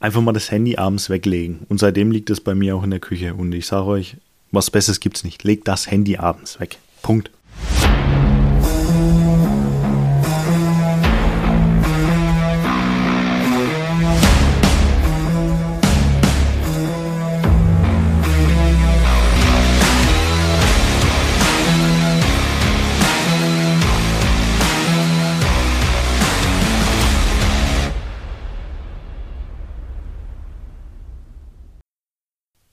einfach mal das Handy abends weglegen. Und seitdem liegt es bei mir auch in der Küche. Und ich sage euch, was Besseres gibt es nicht. Legt das Handy abends weg. Punkt.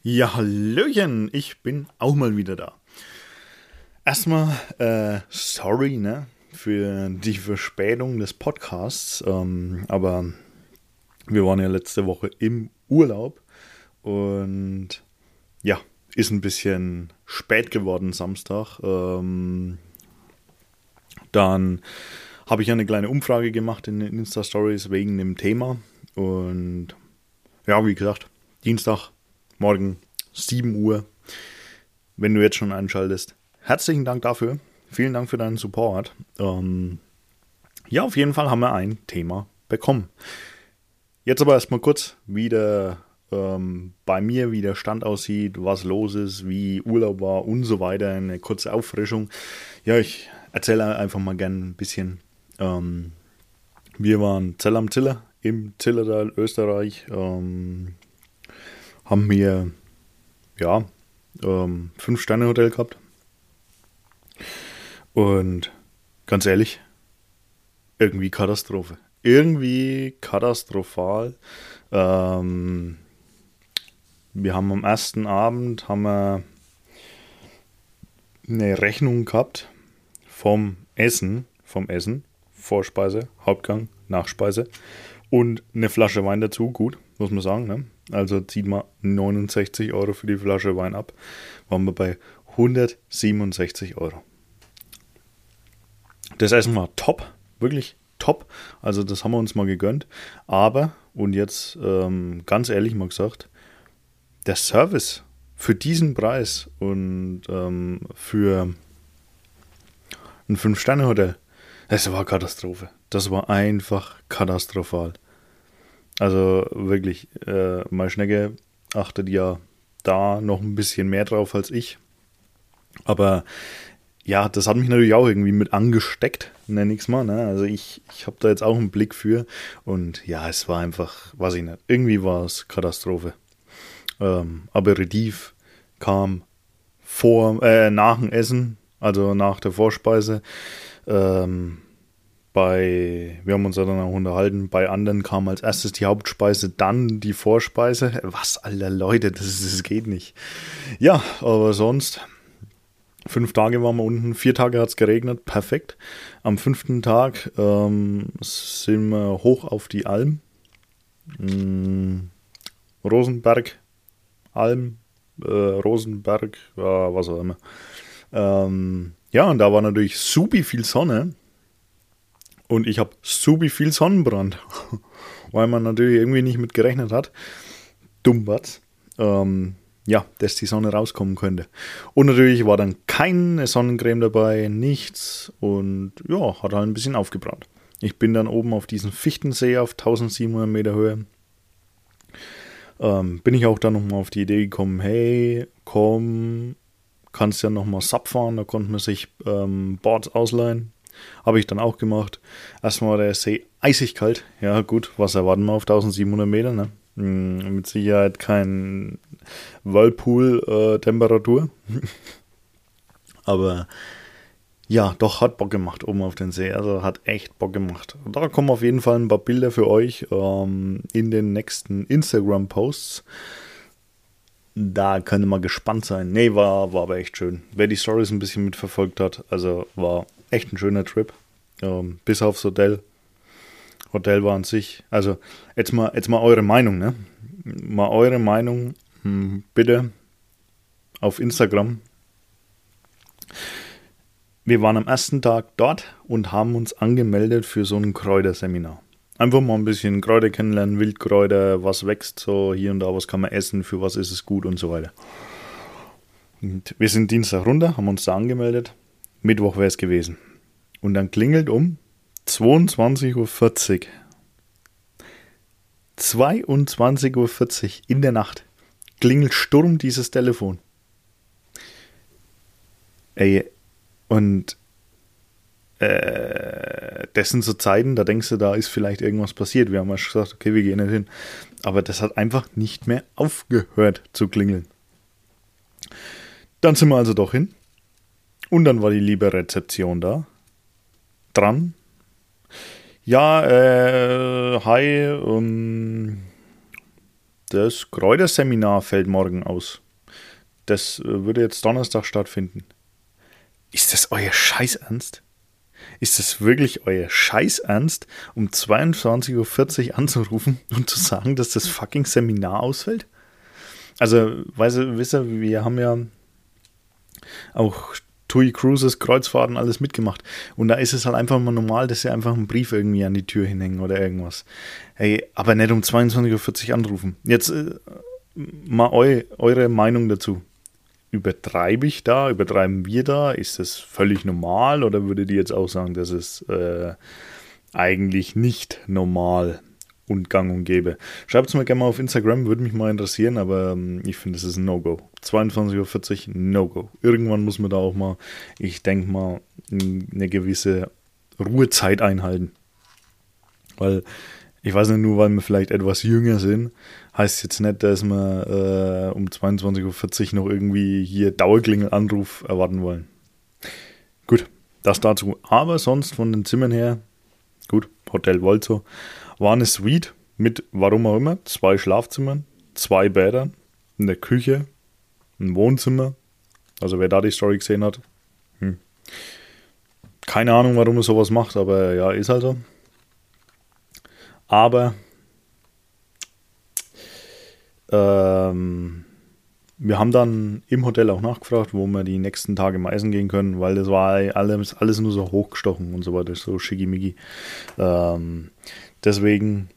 Ja, Hallöchen, ich bin auch mal wieder da. Erstmal, äh, sorry, ne, für die Verspätung des Podcasts, ähm, aber wir waren ja letzte Woche im Urlaub und ja, ist ein bisschen spät geworden Samstag. Ähm, dann habe ich eine kleine Umfrage gemacht in den Insta-Stories wegen dem Thema und ja, wie gesagt, Dienstag morgen 7 Uhr, wenn du jetzt schon einschaltest. Herzlichen Dank dafür. Vielen Dank für deinen Support. Ähm, ja, auf jeden Fall haben wir ein Thema bekommen. Jetzt aber erstmal kurz, wie der ähm, bei mir, wie der Stand aussieht, was los ist, wie Urlaub war und so weiter. Eine kurze Auffrischung. Ja, ich erzähle einfach mal gerne ein bisschen. Ähm, wir waren Zell am Ziller im Zillertal, Österreich. Ähm, haben wir ja ähm, fünf Sterne Hotel gehabt. Und ganz ehrlich irgendwie Katastrophe. Irgendwie katastrophal. Ähm, wir haben am ersten Abend haben wir eine Rechnung gehabt vom Essen vom Essen Vorspeise Hauptgang Nachspeise und eine Flasche Wein dazu gut muss man sagen ne? Also zieht man 69 Euro für die Flasche Wein ab, waren wir bei 167 Euro. Das Essen war top, wirklich top. Also das haben wir uns mal gegönnt. Aber, und jetzt ähm, ganz ehrlich mal gesagt, der Service für diesen Preis und ähm, für ein Fünf-Sterne-Hotel, das war Katastrophe. Das war einfach katastrophal. Also wirklich, äh, meine Schnecke achtet ja da noch ein bisschen mehr drauf als ich. Aber ja, das hat mich natürlich auch irgendwie mit angesteckt, nenne ich es mal. Ne? Also ich, ich habe da jetzt auch einen Blick für. Und ja, es war einfach, weiß ich nicht, irgendwie war es Katastrophe. Ähm, Aperitif kam vor, äh, nach dem Essen, also nach der Vorspeise. Ähm, bei, wir haben uns ja dann auch unterhalten, bei anderen kam als erstes die Hauptspeise, dann die Vorspeise. Was, alter Leute, das, das geht nicht. Ja, aber sonst, fünf Tage waren wir unten, vier Tage hat es geregnet, perfekt. Am fünften Tag ähm, sind wir hoch auf die Alm. Hm, Rosenberg, Alm, äh, Rosenberg, äh, was auch immer. Ähm, ja, und da war natürlich super viel Sonne. Und ich habe super viel Sonnenbrand, weil man natürlich irgendwie nicht mit gerechnet hat. Dumm was. Ähm, ja, dass die Sonne rauskommen könnte. Und natürlich war dann keine Sonnencreme dabei, nichts. Und ja, hat halt ein bisschen aufgebrannt. Ich bin dann oben auf diesen Fichtensee auf 1700 Meter Höhe. Ähm, bin ich auch dann nochmal auf die Idee gekommen, hey, komm, kannst ja nochmal SAP fahren. Da konnte man sich ähm, Boards ausleihen. Habe ich dann auch gemacht. Erstmal war der See eisig kalt. Ja, gut, was erwarten wir auf 1700 Meter? Ne? Hm, mit Sicherheit kein Whirlpool-Temperatur. Äh, Aber ja, doch, hat Bock gemacht oben auf den See. Also hat echt Bock gemacht. Da kommen auf jeden Fall ein paar Bilder für euch ähm, in den nächsten Instagram-Posts. Da könnte man gespannt sein. Nee, war, war aber echt schön. Wer die Stories ein bisschen mitverfolgt hat, also war echt ein schöner Trip. Ähm, bis aufs Hotel. Hotel war an sich. Also, jetzt mal, jetzt mal eure Meinung, ne? Mal eure Meinung, hm, bitte auf Instagram. Wir waren am ersten Tag dort und haben uns angemeldet für so ein Kräuterseminar. Einfach mal ein bisschen Kräuter kennenlernen, Wildkräuter, was wächst so hier und da, was kann man essen, für was ist es gut und so weiter. Und wir sind Dienstag runter, haben uns da angemeldet. Mittwoch wäre es gewesen. Und dann klingelt um 22.40 Uhr. 22.40 Uhr in der Nacht klingelt Sturm dieses Telefon. Ey, und äh, das sind so Zeiten, da denkst du, da ist vielleicht irgendwas passiert. Wir haben ja schon gesagt, okay, wir gehen nicht hin. Aber das hat einfach nicht mehr aufgehört zu klingeln. Dann sind wir also doch hin. Und dann war die liebe Rezeption da. Dran. Ja, äh, hi, um, das Kräuterseminar fällt morgen aus. Das äh, würde jetzt Donnerstag stattfinden. Ist das euer Scheißernst? Ist das wirklich euer Scheißernst, um 22.40 Uhr anzurufen und zu sagen, dass das fucking Seminar ausfällt? Also, weißt du, wisst ihr, wir haben ja auch TUI Cruises, Kreuzfahrten, alles mitgemacht. Und da ist es halt einfach mal normal, dass sie einfach einen Brief irgendwie an die Tür hinhängen oder irgendwas. Hey, aber nicht um 22.40 Uhr anrufen. Jetzt äh, mal eu, eure Meinung dazu. Übertreibe ich da? Übertreiben wir da? Ist das völlig normal? Oder würdet ihr jetzt auch sagen, das ist äh, eigentlich nicht normal? Und gang und gäbe. Schreibt es mir gerne mal auf Instagram, würde mich mal interessieren, aber ähm, ich finde, es ist ein No-Go. 22.40 Uhr, No-Go. Irgendwann muss man da auch mal, ich denke mal, eine gewisse Ruhezeit einhalten. Weil, ich weiß nicht, nur weil wir vielleicht etwas jünger sind, heißt jetzt nicht, dass wir äh, um 22.40 Uhr noch irgendwie hier Dauerklingelanruf erwarten wollen. Gut, das dazu. Aber sonst von den Zimmern her, gut, Hotel Volzo war eine Suite mit, warum auch immer, zwei Schlafzimmern, zwei Bädern, eine Küche, ein Wohnzimmer. Also wer da die Story gesehen hat, hm. keine Ahnung, warum er sowas macht, aber ja, ist halt so. Aber ähm, wir haben dann im Hotel auch nachgefragt, wo wir die nächsten Tage mal essen gehen können, weil das war alles, alles nur so hochgestochen und so weiter, so schickimicki. Ähm, Deswegen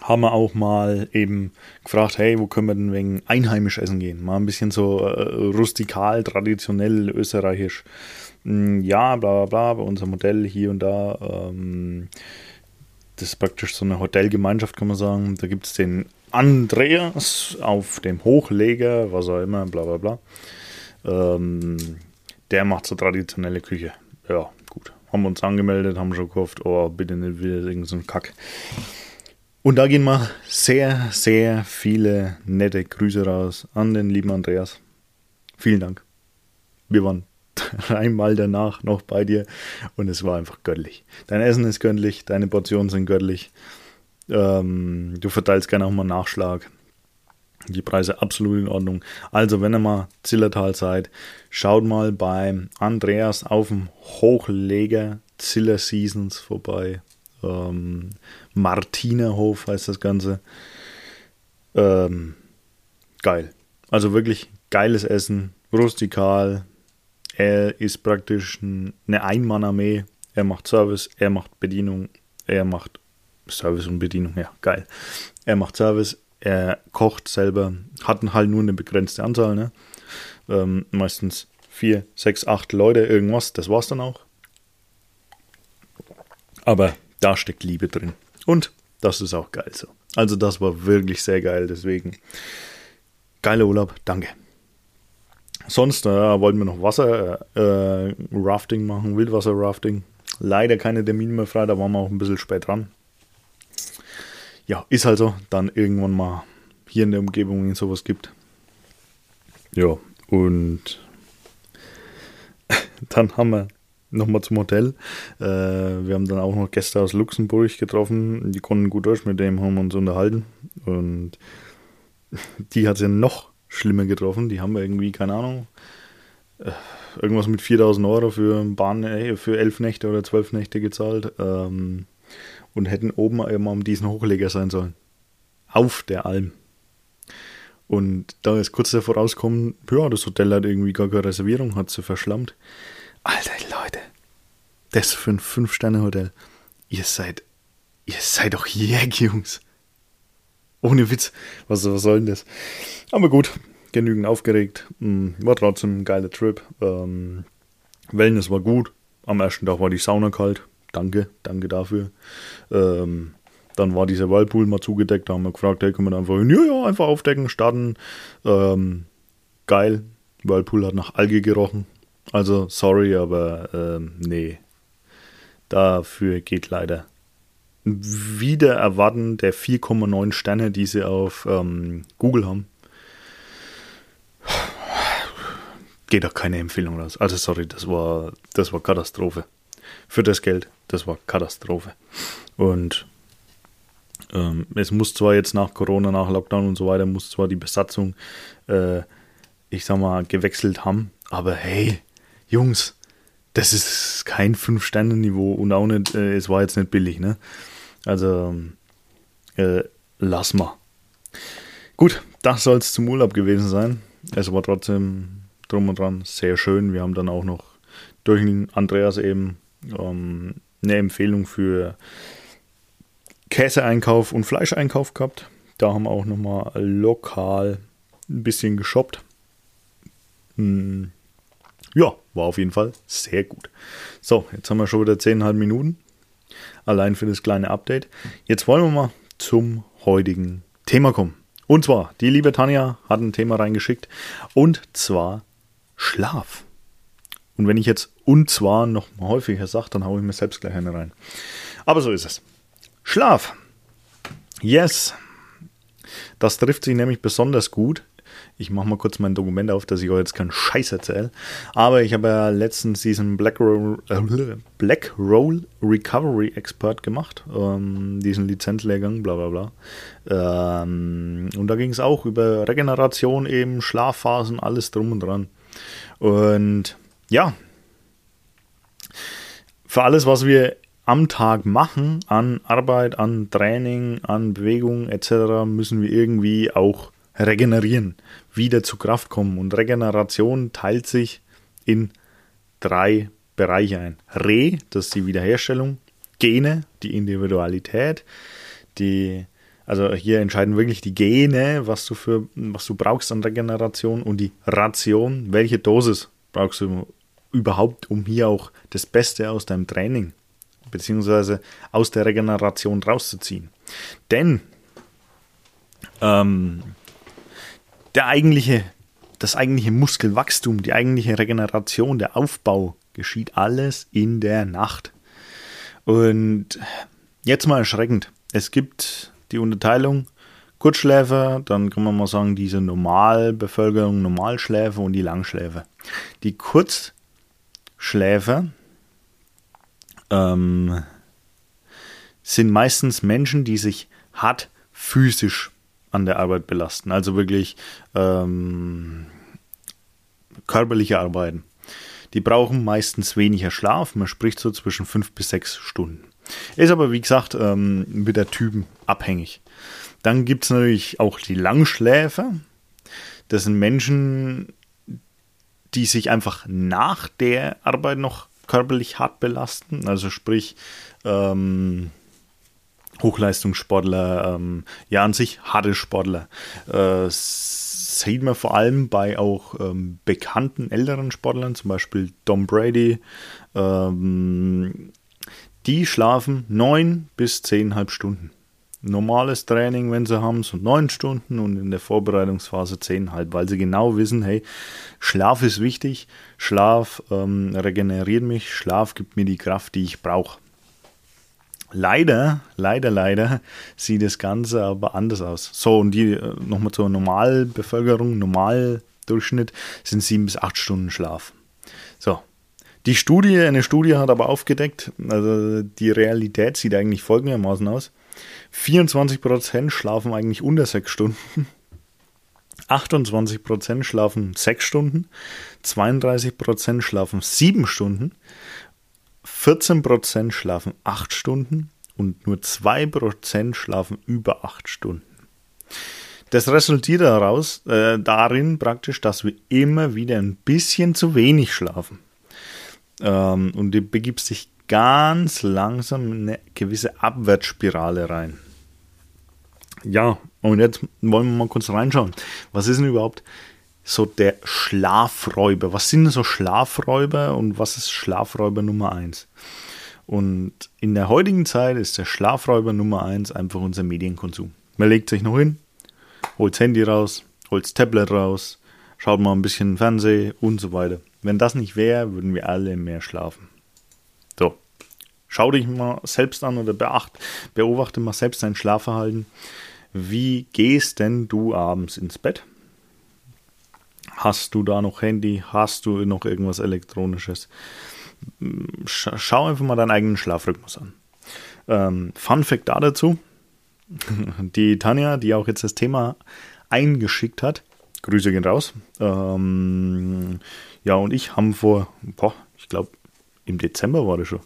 haben wir auch mal eben gefragt, hey, wo können wir denn wegen einheimisch essen gehen? Mal ein bisschen so äh, rustikal, traditionell, österreichisch. Mm, ja, bla bla bla, bei unserem Modell hier und da. Ähm, das ist praktisch so eine Hotelgemeinschaft, kann man sagen. Da gibt es den Andreas auf dem Hochleger, was auch immer, bla bla bla. Ähm, der macht so traditionelle Küche. Ja, haben uns angemeldet, haben schon gehofft, oh, bitte nicht wieder irgendein so Kack. Und da gehen mal sehr, sehr viele nette Grüße raus an den lieben Andreas. Vielen Dank. Wir waren einmal danach noch bei dir und es war einfach göttlich. Dein Essen ist göttlich, deine Portionen sind göttlich. Ähm, du verteilst gerne auch mal Nachschlag. Die Preise absolut in Ordnung. Also, wenn ihr mal Zillertal seid, schaut mal beim Andreas auf dem Hochleger Ziller Seasons vorbei. Ähm, Martinerhof heißt das Ganze. Ähm, geil. Also wirklich geiles Essen, rustikal. Er ist praktisch eine Einmannarmee. Er macht Service, er macht Bedienung, er macht Service und Bedienung, ja, geil. Er macht Service, er kocht selber, hatten halt nur eine begrenzte Anzahl, ne? Ähm, meistens vier, sechs, acht Leute, irgendwas, das war's dann auch. Aber da steckt Liebe drin. Und das ist auch geil so. Also das war wirklich sehr geil, deswegen geiler Urlaub, danke. Sonst äh, wollten wir noch Wasser-Rafting äh, machen, Wildwasser-Rafting. Leider keine Termine mehr frei, da waren wir auch ein bisschen spät dran ja, ist halt so, dann irgendwann mal hier in der Umgebung in sowas gibt. Ja, und dann haben wir nochmal zum Hotel. Äh, wir haben dann auch noch Gäste aus Luxemburg getroffen, die konnten gut Deutsch, mit dem haben wir uns unterhalten. Und die hat es ja noch schlimmer getroffen. Die haben wir irgendwie, keine Ahnung, äh, irgendwas mit 4000 Euro für Bahn, äh, für elf Nächte oder zwölf Nächte gezahlt. Ähm, und hätten oben immer um diesen Hochleger sein sollen. Auf der Alm. Und da ist kurz davor rausgekommen, ja, das Hotel hat irgendwie gar keine Reservierung, hat sie verschlammt. Alter Leute, das für ein Fünf-Sterne-Hotel. Ihr seid, ihr seid doch Jäg, Jungs. Ohne Witz. Was, was soll denn das? Aber gut, genügend aufgeregt. Hm, war trotzdem ein geiler Trip. Ähm, Wellness war gut. Am ersten Tag war die Sauna kalt. Danke, danke dafür. Ähm, Dann war dieser Whirlpool mal zugedeckt, da haben wir gefragt, hey, können wir da einfach hin? Ja, ja, einfach aufdecken, starten. Ähm, geil. Whirlpool hat nach Alge gerochen. Also, sorry, aber ähm, nee. Dafür geht leider wieder erwarten der 4,9 Sterne, die sie auf ähm, Google haben. Geht da keine Empfehlung raus. Also sorry, das war, das war Katastrophe. Für das Geld, das war Katastrophe. Und ähm, es muss zwar jetzt nach Corona, nach Lockdown und so weiter, muss zwar die Besatzung, äh, ich sag mal, gewechselt haben, aber hey, Jungs, das ist kein Fünf-Sterne-Niveau und auch nicht, äh, es war jetzt nicht billig, ne? Also, äh, lass mal. Gut, das soll es zum Urlaub gewesen sein. Es war trotzdem drum und dran sehr schön. Wir haben dann auch noch durch den Andreas eben ähm, eine Empfehlung für Käseeinkauf und Fleischeinkauf gehabt. Da haben wir auch nochmal lokal ein bisschen geshoppt. Hm. Ja, war auf jeden Fall sehr gut. So, jetzt haben wir schon wieder 10,5 Minuten. Allein für das kleine Update. Jetzt wollen wir mal zum heutigen Thema kommen. Und zwar, die liebe Tanja hat ein Thema reingeschickt. Und zwar Schlaf. Und wenn ich jetzt und zwar noch häufiger sage, dann haue ich mir selbst gleich eine rein. Aber so ist es. Schlaf. Yes. Das trifft sich nämlich besonders gut ich mache mal kurz mein Dokument auf, dass ich euch jetzt keinen Scheiß erzähle. Aber ich habe ja letztens diesen Black Roll, äh, Black Roll Recovery Expert gemacht, ähm, diesen Lizenzlehrgang, bla bla bla. Ähm, und da ging es auch über Regeneration, eben Schlafphasen, alles drum und dran. Und ja, für alles, was wir am Tag machen, an Arbeit, an Training, an Bewegung etc., müssen wir irgendwie auch regenerieren, wieder zu Kraft kommen. Und Regeneration teilt sich in drei Bereiche ein. Re, das ist die Wiederherstellung, Gene, die Individualität, die, also hier entscheiden wirklich die Gene, was du für, was du brauchst an Regeneration und die Ration, welche Dosis brauchst du überhaupt, um hier auch das Beste aus deinem Training beziehungsweise aus der Regeneration rauszuziehen. Denn ähm, der eigentliche, das eigentliche Muskelwachstum, die eigentliche Regeneration, der Aufbau geschieht alles in der Nacht. Und jetzt mal erschreckend. Es gibt die Unterteilung Kurzschläfer, dann kann man mal sagen, diese Normalbevölkerung, Normalschläfer und die Langschläfer. Die Kurzschläfer ähm, sind meistens Menschen, die sich hart physisch an der Arbeit belasten. Also wirklich ähm, körperliche Arbeiten. Die brauchen meistens weniger Schlaf. Man spricht so zwischen fünf bis sechs Stunden. Ist aber, wie gesagt, ähm, mit der Typen abhängig. Dann gibt es natürlich auch die Langschläfer. Das sind Menschen, die sich einfach nach der Arbeit noch körperlich hart belasten. Also sprich, ähm, Hochleistungssportler, ähm, ja an sich harte Sportler. Äh, sieht man vor allem bei auch ähm, bekannten älteren Sportlern, zum Beispiel Tom Brady. Ähm, die schlafen neun bis zehnhalb Stunden. Normales Training, wenn sie haben, so neun Stunden und in der Vorbereitungsphase zehnhalb, weil sie genau wissen, hey, Schlaf ist wichtig, Schlaf ähm, regeneriert mich, Schlaf gibt mir die Kraft, die ich brauche. Leider, leider, leider sieht das Ganze aber anders aus. So, und die äh, nochmal zur Normalbevölkerung, Normaldurchschnitt sind sieben bis acht Stunden Schlaf. So. Die Studie, eine Studie hat aber aufgedeckt, also die Realität sieht eigentlich folgendermaßen aus. 24% schlafen eigentlich unter sechs Stunden. 28% schlafen sechs Stunden, 32% schlafen sieben Stunden 14% schlafen 8 Stunden und nur 2% schlafen über 8 Stunden. Das resultiert daraus, äh, darin praktisch, dass wir immer wieder ein bisschen zu wenig schlafen. Ähm, und du begibst dich ganz langsam in eine gewisse Abwärtsspirale rein. Ja, und jetzt wollen wir mal kurz reinschauen. Was ist denn überhaupt so der Schlafräuber. Was sind so Schlafräuber und was ist Schlafräuber Nummer 1? Und in der heutigen Zeit ist der Schlafräuber Nummer eins einfach unser Medienkonsum. Man legt sich noch hin, holt das Handy raus, holt das Tablet raus, schaut mal ein bisschen Fernsehen und so weiter. Wenn das nicht wäre, würden wir alle mehr schlafen. So, schau dich mal selbst an oder beacht, beobachte mal selbst dein Schlafverhalten. Wie gehst denn du abends ins Bett? Hast du da noch Handy? Hast du noch irgendwas Elektronisches? Schau einfach mal deinen eigenen Schlafrhythmus an. Ähm, Fun Fact da dazu: Die Tanja, die auch jetzt das Thema eingeschickt hat, Grüße gehen raus. Ähm, ja, und ich haben vor, boah, ich glaube, im Dezember war das schon.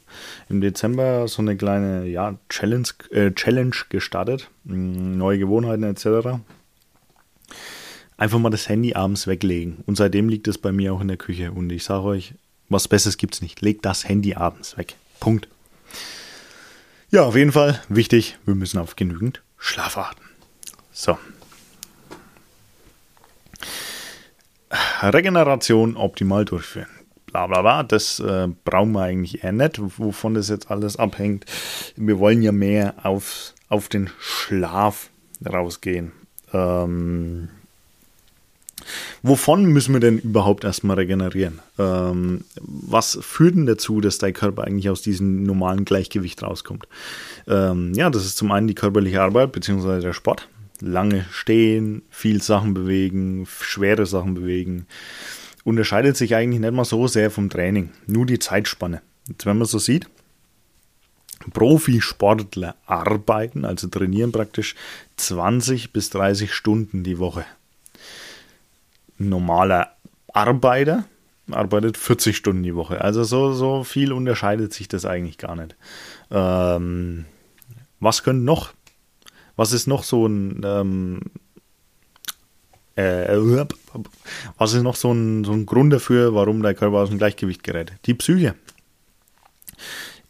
Im Dezember so eine kleine ja, Challenge, äh, Challenge gestartet. Neue Gewohnheiten etc einfach mal das Handy abends weglegen. Und seitdem liegt es bei mir auch in der Küche. Und ich sage euch, was Besseres gibt es nicht. Legt das Handy abends weg. Punkt. Ja, auf jeden Fall wichtig, wir müssen auf genügend Schlaf achten. So. Regeneration optimal durchführen. Bla bla bla, das äh, brauchen wir eigentlich eher nicht, wovon das jetzt alles abhängt. Wir wollen ja mehr auf, auf den Schlaf rausgehen. Ähm, Wovon müssen wir denn überhaupt erstmal regenerieren? Ähm, was führt denn dazu, dass dein Körper eigentlich aus diesem normalen Gleichgewicht rauskommt? Ähm, ja, das ist zum einen die körperliche Arbeit bzw. der Sport. Lange stehen, viel Sachen bewegen, schwere Sachen bewegen. Unterscheidet sich eigentlich nicht mal so sehr vom Training, nur die Zeitspanne. Jetzt, wenn man so sieht, Profisportler arbeiten, also trainieren praktisch 20 bis 30 Stunden die Woche normaler Arbeiter arbeitet 40 Stunden die Woche. Also so, so viel unterscheidet sich das eigentlich gar nicht. Ähm, was könnte noch? Was ist noch so ein ähm, äh, was ist noch so ein, so ein Grund dafür, warum der Körper aus dem Gleichgewicht gerät? Die Psyche.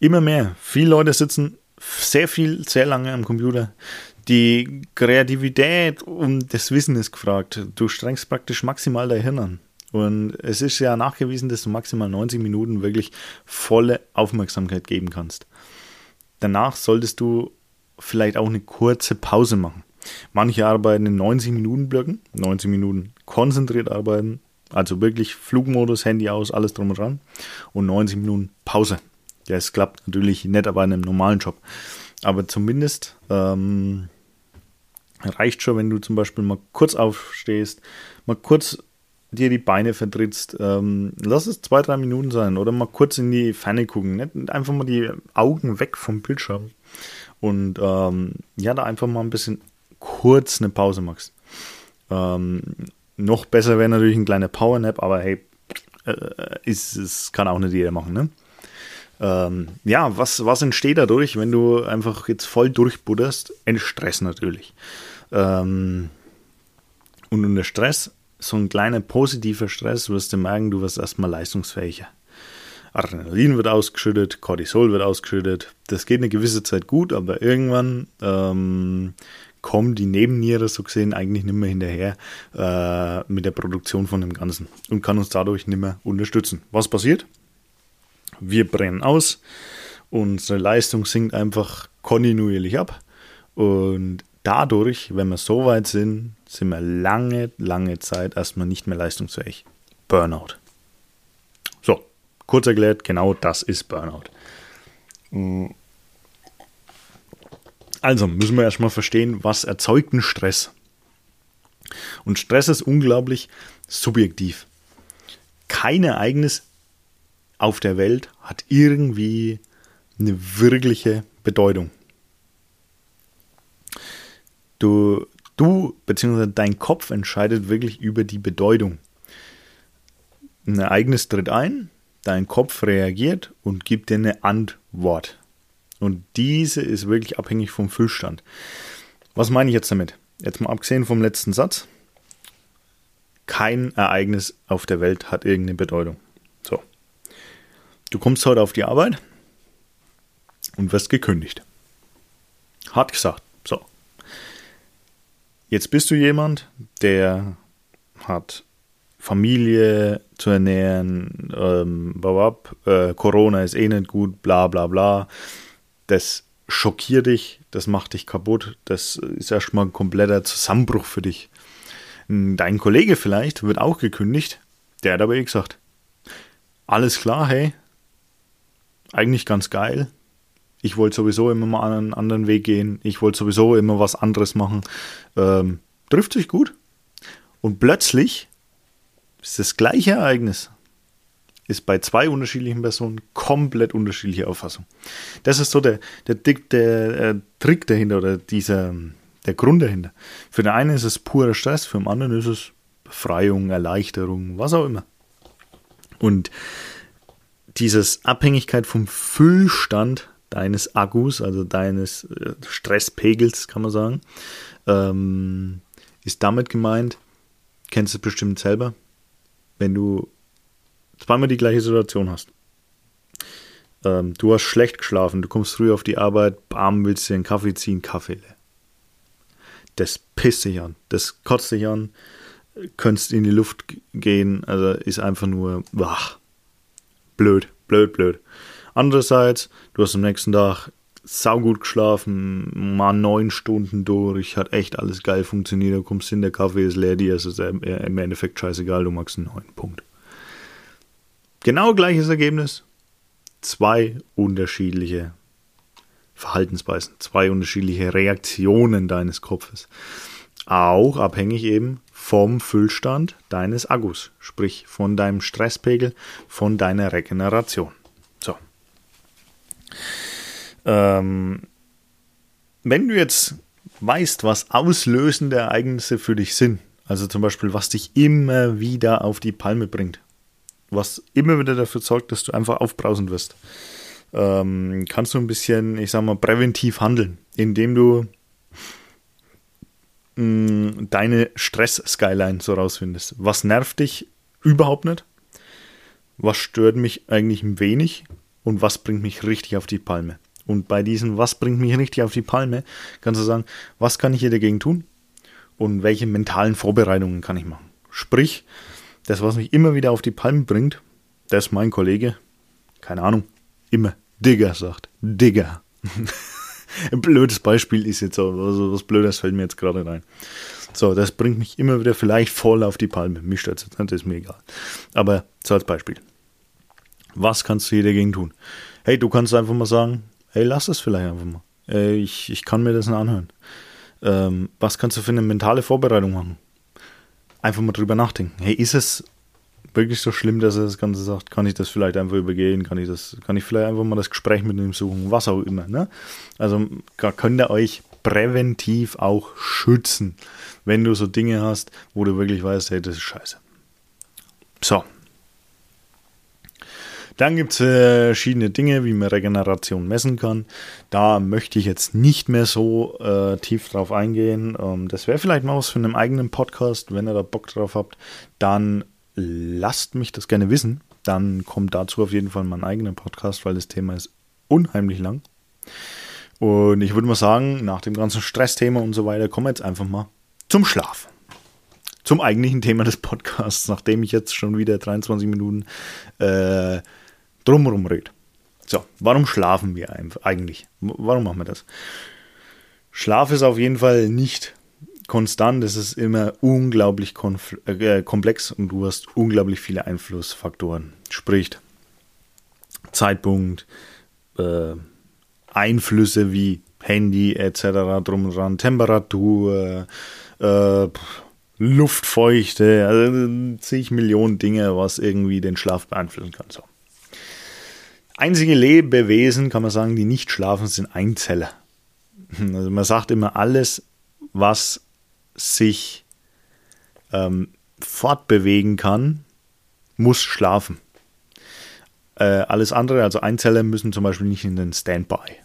Immer mehr. Viele Leute sitzen sehr viel, sehr lange am Computer, die Kreativität und das Wissen ist gefragt. Du strengst praktisch maximal dein Hirn an. Und es ist ja nachgewiesen, dass du maximal 90 Minuten wirklich volle Aufmerksamkeit geben kannst. Danach solltest du vielleicht auch eine kurze Pause machen. Manche arbeiten in 90 Minuten Blöcken, 90 Minuten konzentriert arbeiten, also wirklich Flugmodus, Handy aus, alles drum und dran und 90 Minuten Pause. Ja, es klappt natürlich nicht bei einem normalen Job. Aber zumindest ähm, reicht schon, wenn du zum Beispiel mal kurz aufstehst, mal kurz dir die Beine vertrittst. Ähm, lass es zwei, drei Minuten sein oder mal kurz in die Ferne gucken. Nicht? Einfach mal die Augen weg vom Bildschirm und ähm, ja, da einfach mal ein bisschen kurz eine Pause machst. Ähm, noch besser wäre natürlich ein kleiner Powernap, aber hey, äh, es kann auch nicht jeder machen, ne? Ähm, ja, was, was entsteht dadurch, wenn du einfach jetzt voll durchbudderst? Ein Stress natürlich. Ähm, und unter Stress, so ein kleiner positiver Stress, wirst du merken, du wirst erstmal leistungsfähiger. Adrenalin wird ausgeschüttet, Cortisol wird ausgeschüttet. Das geht eine gewisse Zeit gut, aber irgendwann ähm, kommen die Nebenniere so gesehen eigentlich nicht mehr hinterher äh, mit der Produktion von dem Ganzen und kann uns dadurch nicht mehr unterstützen. Was passiert? Wir brennen aus, unsere Leistung sinkt einfach kontinuierlich ab und dadurch, wenn wir so weit sind, sind wir lange, lange Zeit erstmal nicht mehr leistungsfähig. Burnout. So, kurz erklärt, genau das ist Burnout. Also müssen wir erstmal verstehen, was erzeugt einen Stress. Und Stress ist unglaublich subjektiv. Kein Ereignis auf der Welt hat irgendwie eine wirkliche Bedeutung. Du, du bzw. dein Kopf entscheidet wirklich über die Bedeutung. Ein Ereignis tritt ein, dein Kopf reagiert und gibt dir eine Antwort. Und diese ist wirklich abhängig vom Füllstand. Was meine ich jetzt damit? Jetzt mal abgesehen vom letzten Satz. Kein Ereignis auf der Welt hat irgendeine Bedeutung. So. Du kommst heute auf die Arbeit und wirst gekündigt. Hart gesagt. Jetzt bist du jemand, der hat Familie zu ernähren, ähm, babab, äh, Corona ist eh nicht gut, bla bla bla. Das schockiert dich, das macht dich kaputt, das ist erstmal ein kompletter Zusammenbruch für dich. Dein Kollege vielleicht wird auch gekündigt, der hat aber eh gesagt, alles klar, hey, eigentlich ganz geil. Ich wollte sowieso immer mal einen anderen Weg gehen. Ich wollte sowieso immer was anderes machen. Ähm, trifft sich gut. Und plötzlich ist das gleiche Ereignis. Ist bei zwei unterschiedlichen Personen komplett unterschiedliche Auffassung. Das ist so der, der, der, äh, Trick dahinter oder dieser, der Grund dahinter. Für den einen ist es purer Stress, für den anderen ist es Befreiung, Erleichterung, was auch immer. Und dieses Abhängigkeit vom Füllstand deines Akkus, also deines äh, Stresspegels, kann man sagen, ähm, ist damit gemeint, kennst du bestimmt selber, wenn du zweimal die gleiche Situation hast. Ähm, du hast schlecht geschlafen, du kommst früh auf die Arbeit, bam, willst dir einen Kaffee ziehen, Kaffee leer. Das pisst dich an, das kotzt dich an, könntest in die Luft gehen, also ist einfach nur wach. Blöd, blöd, blöd. Andererseits, du hast am nächsten Tag saugut geschlafen, mal neun Stunden durch, hat echt alles geil funktioniert, du kommst hin, der Kaffee ist leer, dir ist es im Endeffekt scheißegal, du magst einen neuen Punkt. Genau gleiches Ergebnis, zwei unterschiedliche Verhaltensweisen, zwei unterschiedliche Reaktionen deines Kopfes. Auch abhängig eben vom Füllstand deines Akkus, sprich von deinem Stresspegel, von deiner Regeneration. So. Ähm, wenn du jetzt weißt, was auslösende Ereignisse für dich sind, also zum Beispiel, was dich immer wieder auf die Palme bringt, was immer wieder dafür sorgt, dass du einfach aufbrausend wirst, ähm, kannst du ein bisschen, ich sag mal, präventiv handeln, indem du mh, mm, deine Stress-Skyline so rausfindest. Was nervt dich überhaupt nicht? Was stört mich eigentlich ein wenig? Und was bringt mich richtig auf die Palme? Und bei diesem, was bringt mich richtig auf die Palme, kannst du sagen, was kann ich hier dagegen tun? Und welche mentalen Vorbereitungen kann ich machen? Sprich, das, was mich immer wieder auf die Palme bringt, das mein Kollege, keine Ahnung, immer Digger sagt. Digger. Ein blödes Beispiel ist jetzt so, also was Blödes fällt mir jetzt gerade rein. So, das bringt mich immer wieder vielleicht voll auf die Palme. Mich stört es nicht, ist mir egal. Aber so als Beispiel. Was kannst du hier dagegen tun? Hey, du kannst einfach mal sagen, hey, lass es vielleicht einfach mal. Äh, ich, ich kann mir das nicht anhören. Ähm, was kannst du für eine mentale Vorbereitung machen? Einfach mal drüber nachdenken. Hey, ist es wirklich so schlimm, dass er das Ganze sagt? Kann ich das vielleicht einfach übergehen? Kann ich das, kann ich vielleicht einfach mal das Gespräch mit ihm suchen? Was auch immer. Ne? Also könnt ihr euch präventiv auch schützen, wenn du so Dinge hast, wo du wirklich weißt, hey, das ist scheiße. So, dann gibt es verschiedene Dinge, wie man Regeneration messen kann. Da möchte ich jetzt nicht mehr so äh, tief drauf eingehen. Ähm, das wäre vielleicht mal was für einen eigenen Podcast. Wenn ihr da Bock drauf habt, dann lasst mich das gerne wissen. Dann kommt dazu auf jeden Fall mein eigener Podcast, weil das Thema ist unheimlich lang. Und ich würde mal sagen, nach dem ganzen Stressthema und so weiter, kommen wir jetzt einfach mal zum Schlaf zum eigentlichen Thema des Podcasts, nachdem ich jetzt schon wieder 23 Minuten äh, drumherum redet. So, warum schlafen wir eigentlich? Warum machen wir das? Schlaf ist auf jeden Fall nicht konstant, es ist immer unglaublich äh, komplex und du hast unglaublich viele Einflussfaktoren. Sprich, Zeitpunkt, äh, Einflüsse wie Handy etc. drum und dran, Temperatur, äh, Luftfeuchte, also zig Millionen Dinge, was irgendwie den Schlaf beeinflussen kann. So. Einzige Lebewesen, kann man sagen, die nicht schlafen, sind Einzeller. Also man sagt immer, alles, was sich ähm, fortbewegen kann, muss schlafen. Äh, alles andere, also Einzeller, müssen zum Beispiel nicht in den Standby.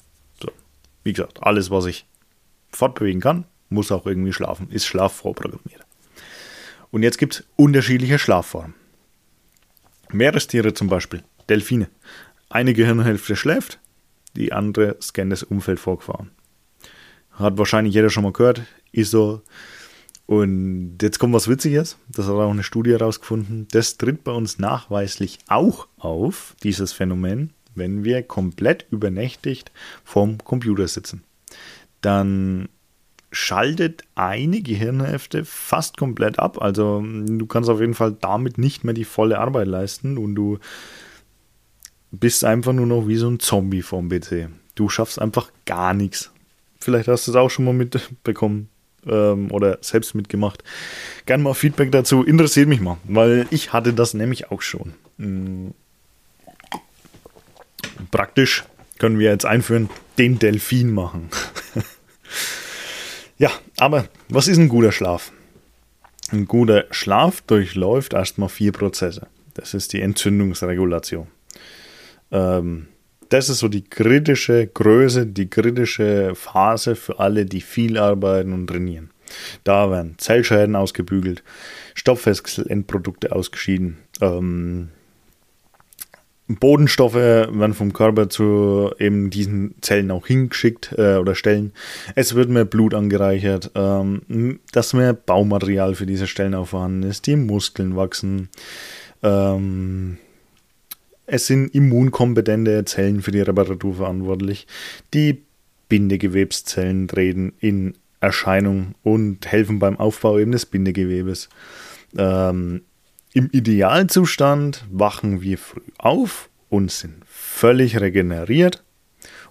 So. Wie gesagt, alles, was sich fortbewegen kann, muss auch irgendwie schlafen, ist schlafvorprogrammiert. Und jetzt gibt es unterschiedliche Schlafformen. Meerestiere zum Beispiel, Delfine, eine Gehirnhälfte schläft, die andere scannt das Umfeld vorgefahren. Hat wahrscheinlich jeder schon mal gehört, ist so. Und jetzt kommt was Witziges, das hat auch eine Studie herausgefunden. Das tritt bei uns nachweislich auch auf, dieses Phänomen, wenn wir komplett übernächtigt vorm Computer sitzen. Dann schaltet eine Gehirnhälfte fast komplett ab. Also du kannst auf jeden Fall damit nicht mehr die volle Arbeit leisten und du bist einfach nur noch wie so ein Zombie vom PC. Du schaffst einfach gar nichts. Vielleicht hast du es auch schon mal mitbekommen ähm, oder selbst mitgemacht. Gerne mal Feedback dazu. Interessiert mich mal, weil ich hatte das nämlich auch schon. Mhm. Praktisch können wir jetzt einführen, den Delfin machen. ja, aber was ist ein guter Schlaf? Ein guter Schlaf durchläuft erstmal vier Prozesse. Das ist die Entzündungsregulation. Ähm, das ist so die kritische Größe, die kritische Phase für alle, die viel arbeiten und trainieren. Da werden Zellschäden ausgebügelt, Stoffwechselendprodukte ausgeschieden, ähm, Bodenstoffe werden vom Körper zu eben diesen Zellen auch hingeschickt äh, oder Stellen. Es wird mehr Blut angereichert, ähm, dass mehr Baumaterial für diese Stellen auch vorhanden ist, die Muskeln wachsen. Ähm, es sind immunkompetente Zellen für die Reparatur verantwortlich. Die Bindegewebszellen treten in Erscheinung und helfen beim Aufbau eben des Bindegewebes. Ähm, Im Idealzustand wachen wir früh auf und sind völlig regeneriert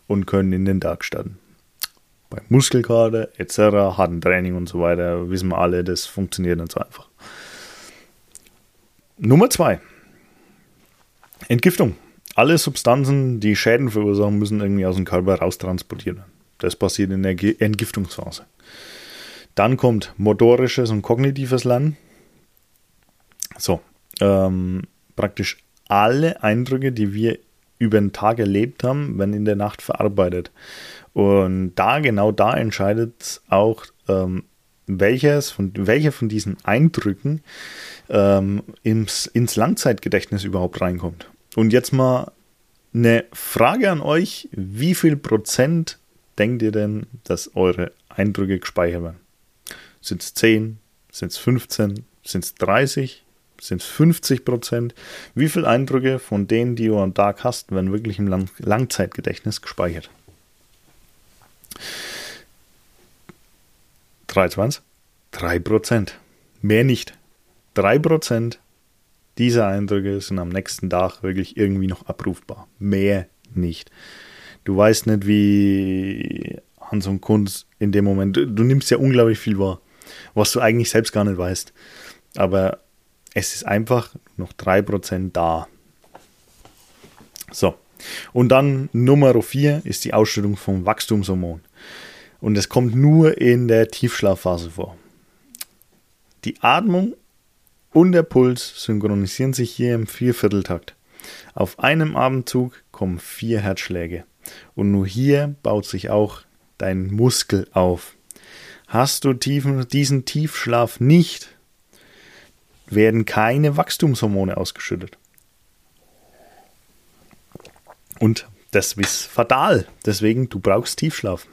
und können in den Tag starten. Bei Muskelkater etc., harten Training und so weiter wissen wir alle, das funktioniert nicht so einfach. Nummer zwei Entgiftung. Alle Substanzen, die Schäden verursachen, müssen irgendwie aus dem Körper raustransportiert werden. Das passiert in der Entgiftungsphase. Dann kommt motorisches und kognitives Lernen. So, ähm, praktisch alle Eindrücke, die wir über den Tag erlebt haben, werden in der Nacht verarbeitet. Und da, genau da entscheidet auch, ähm, welches von, welcher von diesen Eindrücken ähm, ins, ins Langzeitgedächtnis überhaupt reinkommt. Und jetzt mal eine Frage an euch. Wie viel Prozent denkt ihr denn, dass eure Eindrücke gespeichert werden? Sind es 10? Sind es 15? Sind es 30? Sind es 50 Prozent? Wie viele Eindrücke von denen, die du am Tag hast, werden wirklich im Lang Langzeitgedächtnis gespeichert? 23? 3 Prozent. Mehr nicht. 3 Prozent diese Eindrücke sind am nächsten Tag wirklich irgendwie noch abrufbar. Mehr nicht. Du weißt nicht, wie Hans und Kunz in dem Moment, du, du nimmst ja unglaublich viel wahr, was du eigentlich selbst gar nicht weißt. Aber es ist einfach noch 3% da. So. Und dann Nummer 4 ist die Ausschüttung vom Wachstumshormon. Und es kommt nur in der Tiefschlafphase vor. Die Atmung und der Puls synchronisieren sich hier im Viervierteltakt. Auf einem Atemzug kommen vier Herzschläge. Und nur hier baut sich auch dein Muskel auf. Hast du tiefen, diesen Tiefschlaf nicht, werden keine Wachstumshormone ausgeschüttet. Und das ist fatal. Deswegen, du brauchst Tiefschlaf.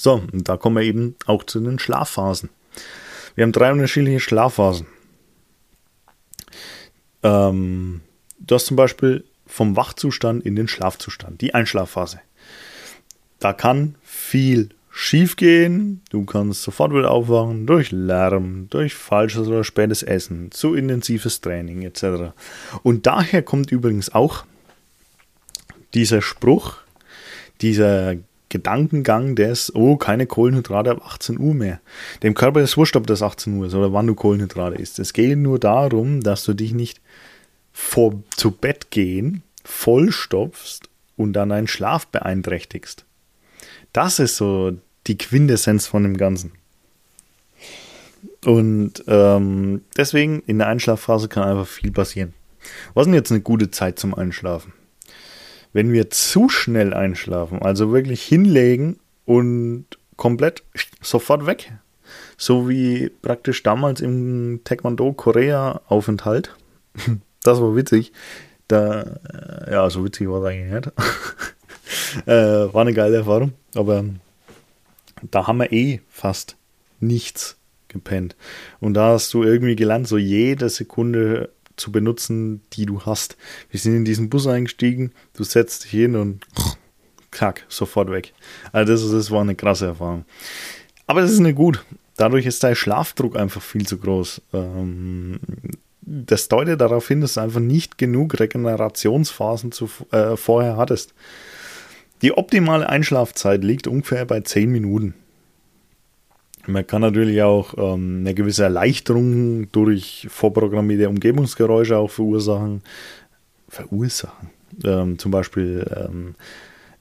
So, und da kommen wir eben auch zu den Schlafphasen. Wir haben drei unterschiedliche Schlafphasen. Ähm, du hast zum Beispiel vom Wachzustand in den Schlafzustand, die Einschlafphase. Da kann viel schief gehen. Du kannst sofort wieder aufwachen durch Lärm, durch falsches oder spätes Essen, zu intensives Training etc. Und daher kommt übrigens auch dieser Spruch, dieser Gedankengang des, oh, keine Kohlenhydrate ab 18 Uhr mehr. Dem Körper ist wurscht, ob das 18 Uhr ist oder wann du Kohlenhydrate isst. Es geht nur darum, dass du dich nicht vor zu Bett gehen vollstopfst und dann deinen Schlaf beeinträchtigst. Das ist so die Quintessenz von dem Ganzen. Und ähm, deswegen in der Einschlafphase kann einfach viel passieren. Was ist denn jetzt eine gute Zeit zum Einschlafen? Wenn wir zu schnell einschlafen, also wirklich hinlegen und komplett sofort weg, so wie praktisch damals im Taekwondo Korea Aufenthalt, das war witzig. Da, äh, ja, so witzig war es eigentlich nicht. äh, war eine geile Erfahrung, aber da haben wir eh fast nichts gepennt. Und da hast du irgendwie gelernt, so jede Sekunde zu benutzen, die du hast. Wir sind in diesen Bus eingestiegen, du setzt dich hin und kack, sofort weg. Also das, das war eine krasse Erfahrung. Aber das ist nicht gut. Dadurch ist dein Schlafdruck einfach viel zu groß. Ähm, das deutet darauf hin, dass du einfach nicht genug Regenerationsphasen zu, äh, vorher hattest. Die optimale Einschlafzeit liegt ungefähr bei 10 Minuten. Man kann natürlich auch ähm, eine gewisse Erleichterung durch vorprogrammierte Umgebungsgeräusche auch verursachen. Verursachen. Ähm, zum Beispiel ähm,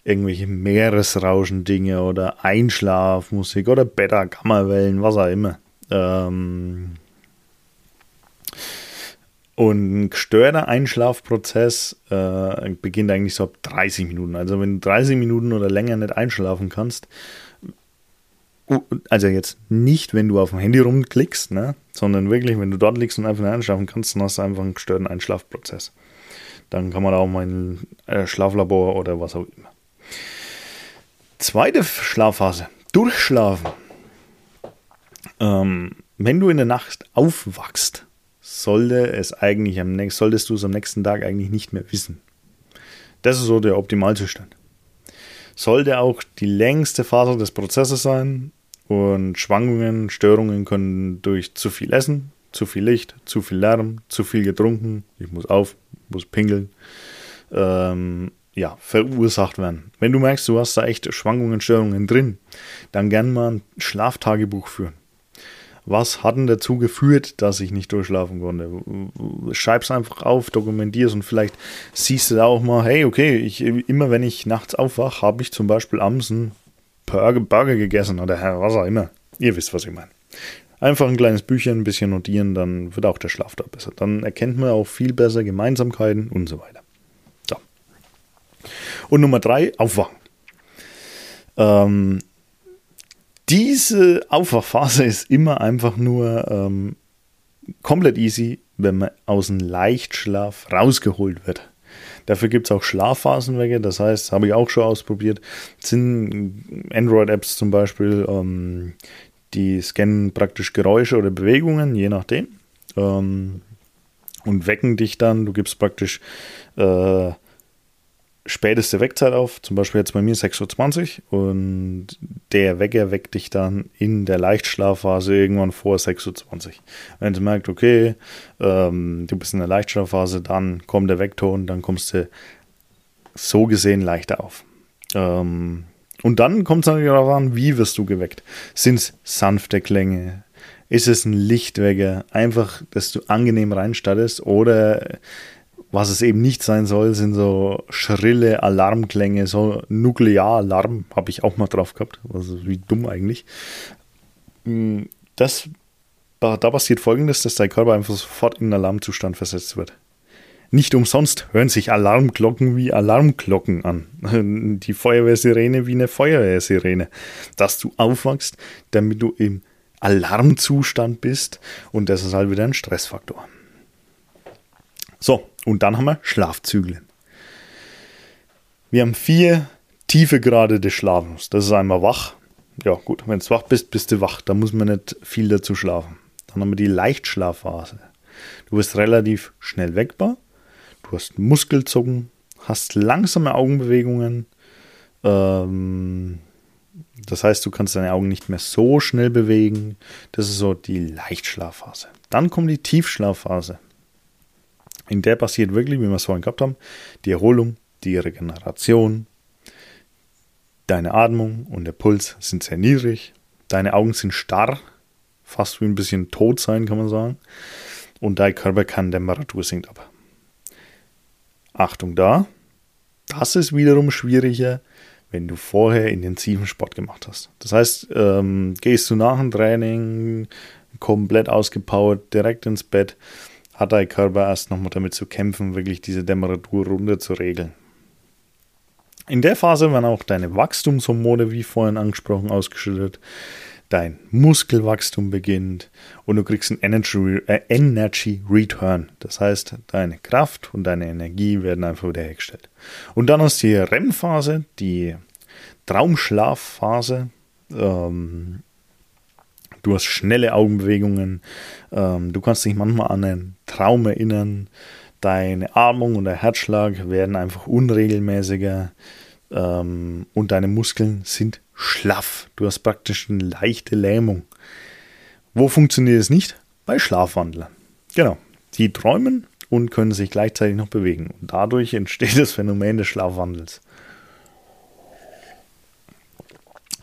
irgendwelche Meeresrauschen-Dinge oder Einschlafmusik oder Beta-Gamma-Wellen, was auch immer. Ähm, und ein gestörter Einschlafprozess äh, beginnt eigentlich so ab 30 Minuten. Also wenn du 30 Minuten oder länger nicht einschlafen kannst, also jetzt nicht, wenn du auf dem Handy rumklickst, ne, sondern wirklich, wenn du dort liegst und einfach nicht einschlafen kannst, dann hast du einfach einen gestörten Einschlafprozess. Dann kann man auch mal in ein äh, Schlaflabor oder was auch immer. Zweite Schlafphase, durchschlafen. Ähm, wenn du in der Nacht aufwachst, sollte es eigentlich am solltest du es am nächsten Tag eigentlich nicht mehr wissen. Das ist so der Optimalzustand. Sollte auch die längste Phase des Prozesses sein und Schwankungen, Störungen können durch zu viel Essen, zu viel Licht, zu viel Lärm, zu viel getrunken, ich muss auf, muss pinkeln, ähm, ja, verursacht werden. Wenn du merkst, du hast da echt Schwankungen, Störungen drin, dann gern mal ein Schlaftagebuch führen was hat denn dazu geführt, dass ich nicht durchschlafen konnte? Schreib's einfach auf, dokumentier's und vielleicht siehst du da auch mal, hey, okay, ich, immer wenn ich nachts aufwache, habe ich zum Beispiel abends einen Burger, gegessen oder was auch immer. Ihr wisst, was ich meine. Einfach ein kleines Büchchen, ein bisschen notieren, dann wird auch der Schlaf da besser. Dann erkennt man auch viel besser Gemeinsamkeiten und so weiter. So. Und Nummer drei, aufwachen. Ähm, diese Aufwachphase ist immer einfach nur ähm, komplett easy, wenn man aus dem Leichtschlaf rausgeholt wird. Dafür gibt es auch Schlafphasenwecker, das heißt, habe ich auch schon ausprobiert, sind Android-Apps zum Beispiel, ähm, die scannen praktisch Geräusche oder Bewegungen, je nachdem, ähm, und wecken dich dann. Du gibst praktisch äh, späteste Wegzeit auf, zum Beispiel jetzt bei mir 6.20 Uhr und der Wecker weckt dich dann in der Leichtschlafphase irgendwann vor 6.20 Uhr. Wenn du merkst, okay, ähm, du bist in der Leichtschlafphase, dann kommt der Weckton, dann kommst du so gesehen leichter auf. Ähm, und dann kommt es natürlich darauf an, wie wirst du geweckt. Sind es sanfte Klänge? Ist es ein Lichtwecker? Einfach, dass du angenehm reinstartest oder was es eben nicht sein soll, sind so schrille Alarmklänge, so Nuklearalarm, habe ich auch mal drauf gehabt. Also wie dumm eigentlich. Mm, das, da passiert folgendes, dass dein Körper einfach sofort in einen Alarmzustand versetzt wird. Nicht umsonst hören sich Alarmglocken wie Alarmglocken an. Die Feuerwehrsirene wie eine Feuerwehrsirene. Dass du aufwachst, damit du im Alarmzustand bist und das ist halt wieder ein Stressfaktor. So, und dann haben wir Schlafzyklen. Wir haben vier tiefe Grade des Schlafens. Das ist einmal wach. Ja, gut, wenn du wach bist, bist du wach. Da muss man nicht viel dazu schlafen. Dann haben wir die Leichtschlafphase. Du wirst relativ schnell weckbar. Du hast Muskelzucken, hast langsame Augenbewegungen. Ähm, das heißt, du kannst deine Augen nicht mehr so schnell bewegen. Das ist so die Leichtschlafphase. Dann kommt die Tiefschlafphase. In der passiert wirklich, wie wir es vorhin gehabt haben, die Erholung, die Regeneration. Deine Atmung und der Puls sind sehr niedrig. Deine Augen sind starr, fast wie ein bisschen tot sein, kann man sagen. Und dein Körperkerntemperatur sinkt ab. Achtung da, das ist wiederum schwieriger, wenn du vorher intensiven Sport gemacht hast. Das heißt, ähm, gehst du nach dem Training komplett ausgepowert direkt ins Bett, hat dein Körper erst nochmal damit zu kämpfen, wirklich diese Temperatur runter zu regeln. In der Phase werden auch deine Wachstumshormone, wie vorhin angesprochen, ausgeschüttet. Dein Muskelwachstum beginnt und du kriegst einen Energy, äh, Energy Return. Das heißt, deine Kraft und deine Energie werden einfach wieder hergestellt. Und dann hast du die REM-Phase, die Traumschlafphase. Ähm, Du hast schnelle Augenbewegungen. Ähm, du kannst dich manchmal an einen Traum erinnern. Deine Atmung und der Herzschlag werden einfach unregelmäßiger. Ähm, und deine Muskeln sind schlaff. Du hast praktisch eine leichte Lähmung. Wo funktioniert es nicht? Bei Schlafwandlern. Genau. Die träumen und können sich gleichzeitig noch bewegen. Und dadurch entsteht das Phänomen des Schlafwandels.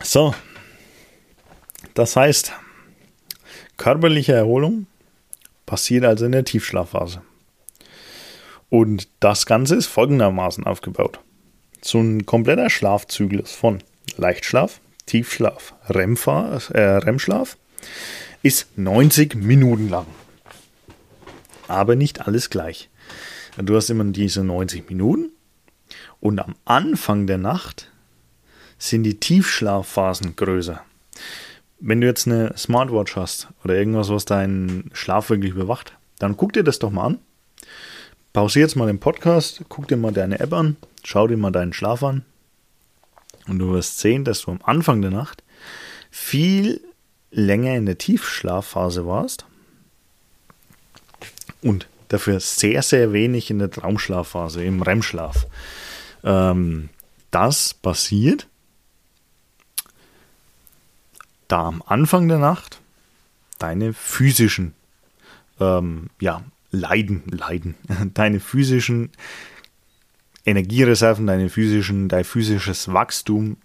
So, das heißt, körperliche Erholung passiert also in der Tiefschlafphase. Und das Ganze ist folgendermaßen aufgebaut. So ein kompletter Schlafzyklus von Leichtschlaf, Tiefschlaf, REM-Schlaf äh, ist 90 Minuten lang. Aber nicht alles gleich. Du hast immer diese 90 Minuten und am Anfang der Nacht sind die Tiefschlafphasen größer. Wenn du jetzt eine Smartwatch hast oder irgendwas, was deinen Schlaf wirklich überwacht, dann guck dir das doch mal an. Pausier jetzt mal den Podcast, guck dir mal deine App an, schau dir mal deinen Schlaf an und du wirst sehen, dass du am Anfang der Nacht viel länger in der Tiefschlafphase warst und dafür sehr, sehr wenig in der Traumschlafphase, im REM-Schlaf. Ähm, das passiert, da am Anfang der Nacht deine physischen ähm, ja, Leiden, Leiden, deine physischen Energiereserven, deine physischen, dein physisches Wachstum,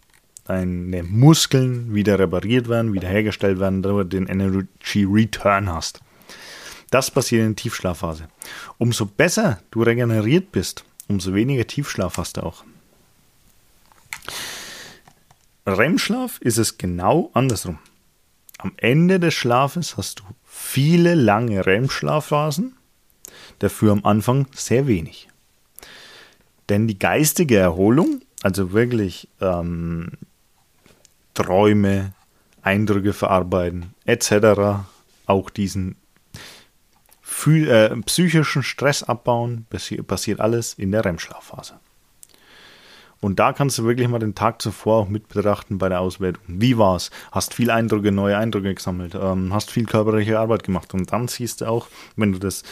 deine Muskeln wieder repariert werden, wiederhergestellt werden, du den Energy Return hast. Das passiert in der Tiefschlafphase. Umso besser du regeneriert bist, umso weniger Tiefschlaf hast du auch. REM-Schlaf ist es genau andersrum. Am Ende des Schlafes hast du viele lange REM-Schlafphasen, dafür am Anfang sehr wenig. Denn die geistige Erholung, also wirklich ähm, Träume, Eindrücke verarbeiten, etc., auch diesen äh, psychischen Stress abbauen, passiert alles in der REM-Schlafphase. Und da kannst du wirklich mal den Tag zuvor auch mit betrachten bei der Auswertung. Wie war's? Hast viel Eindrücke, neue Eindrücke gesammelt, ähm, hast viel körperliche Arbeit gemacht. Und dann siehst du auch, wenn du das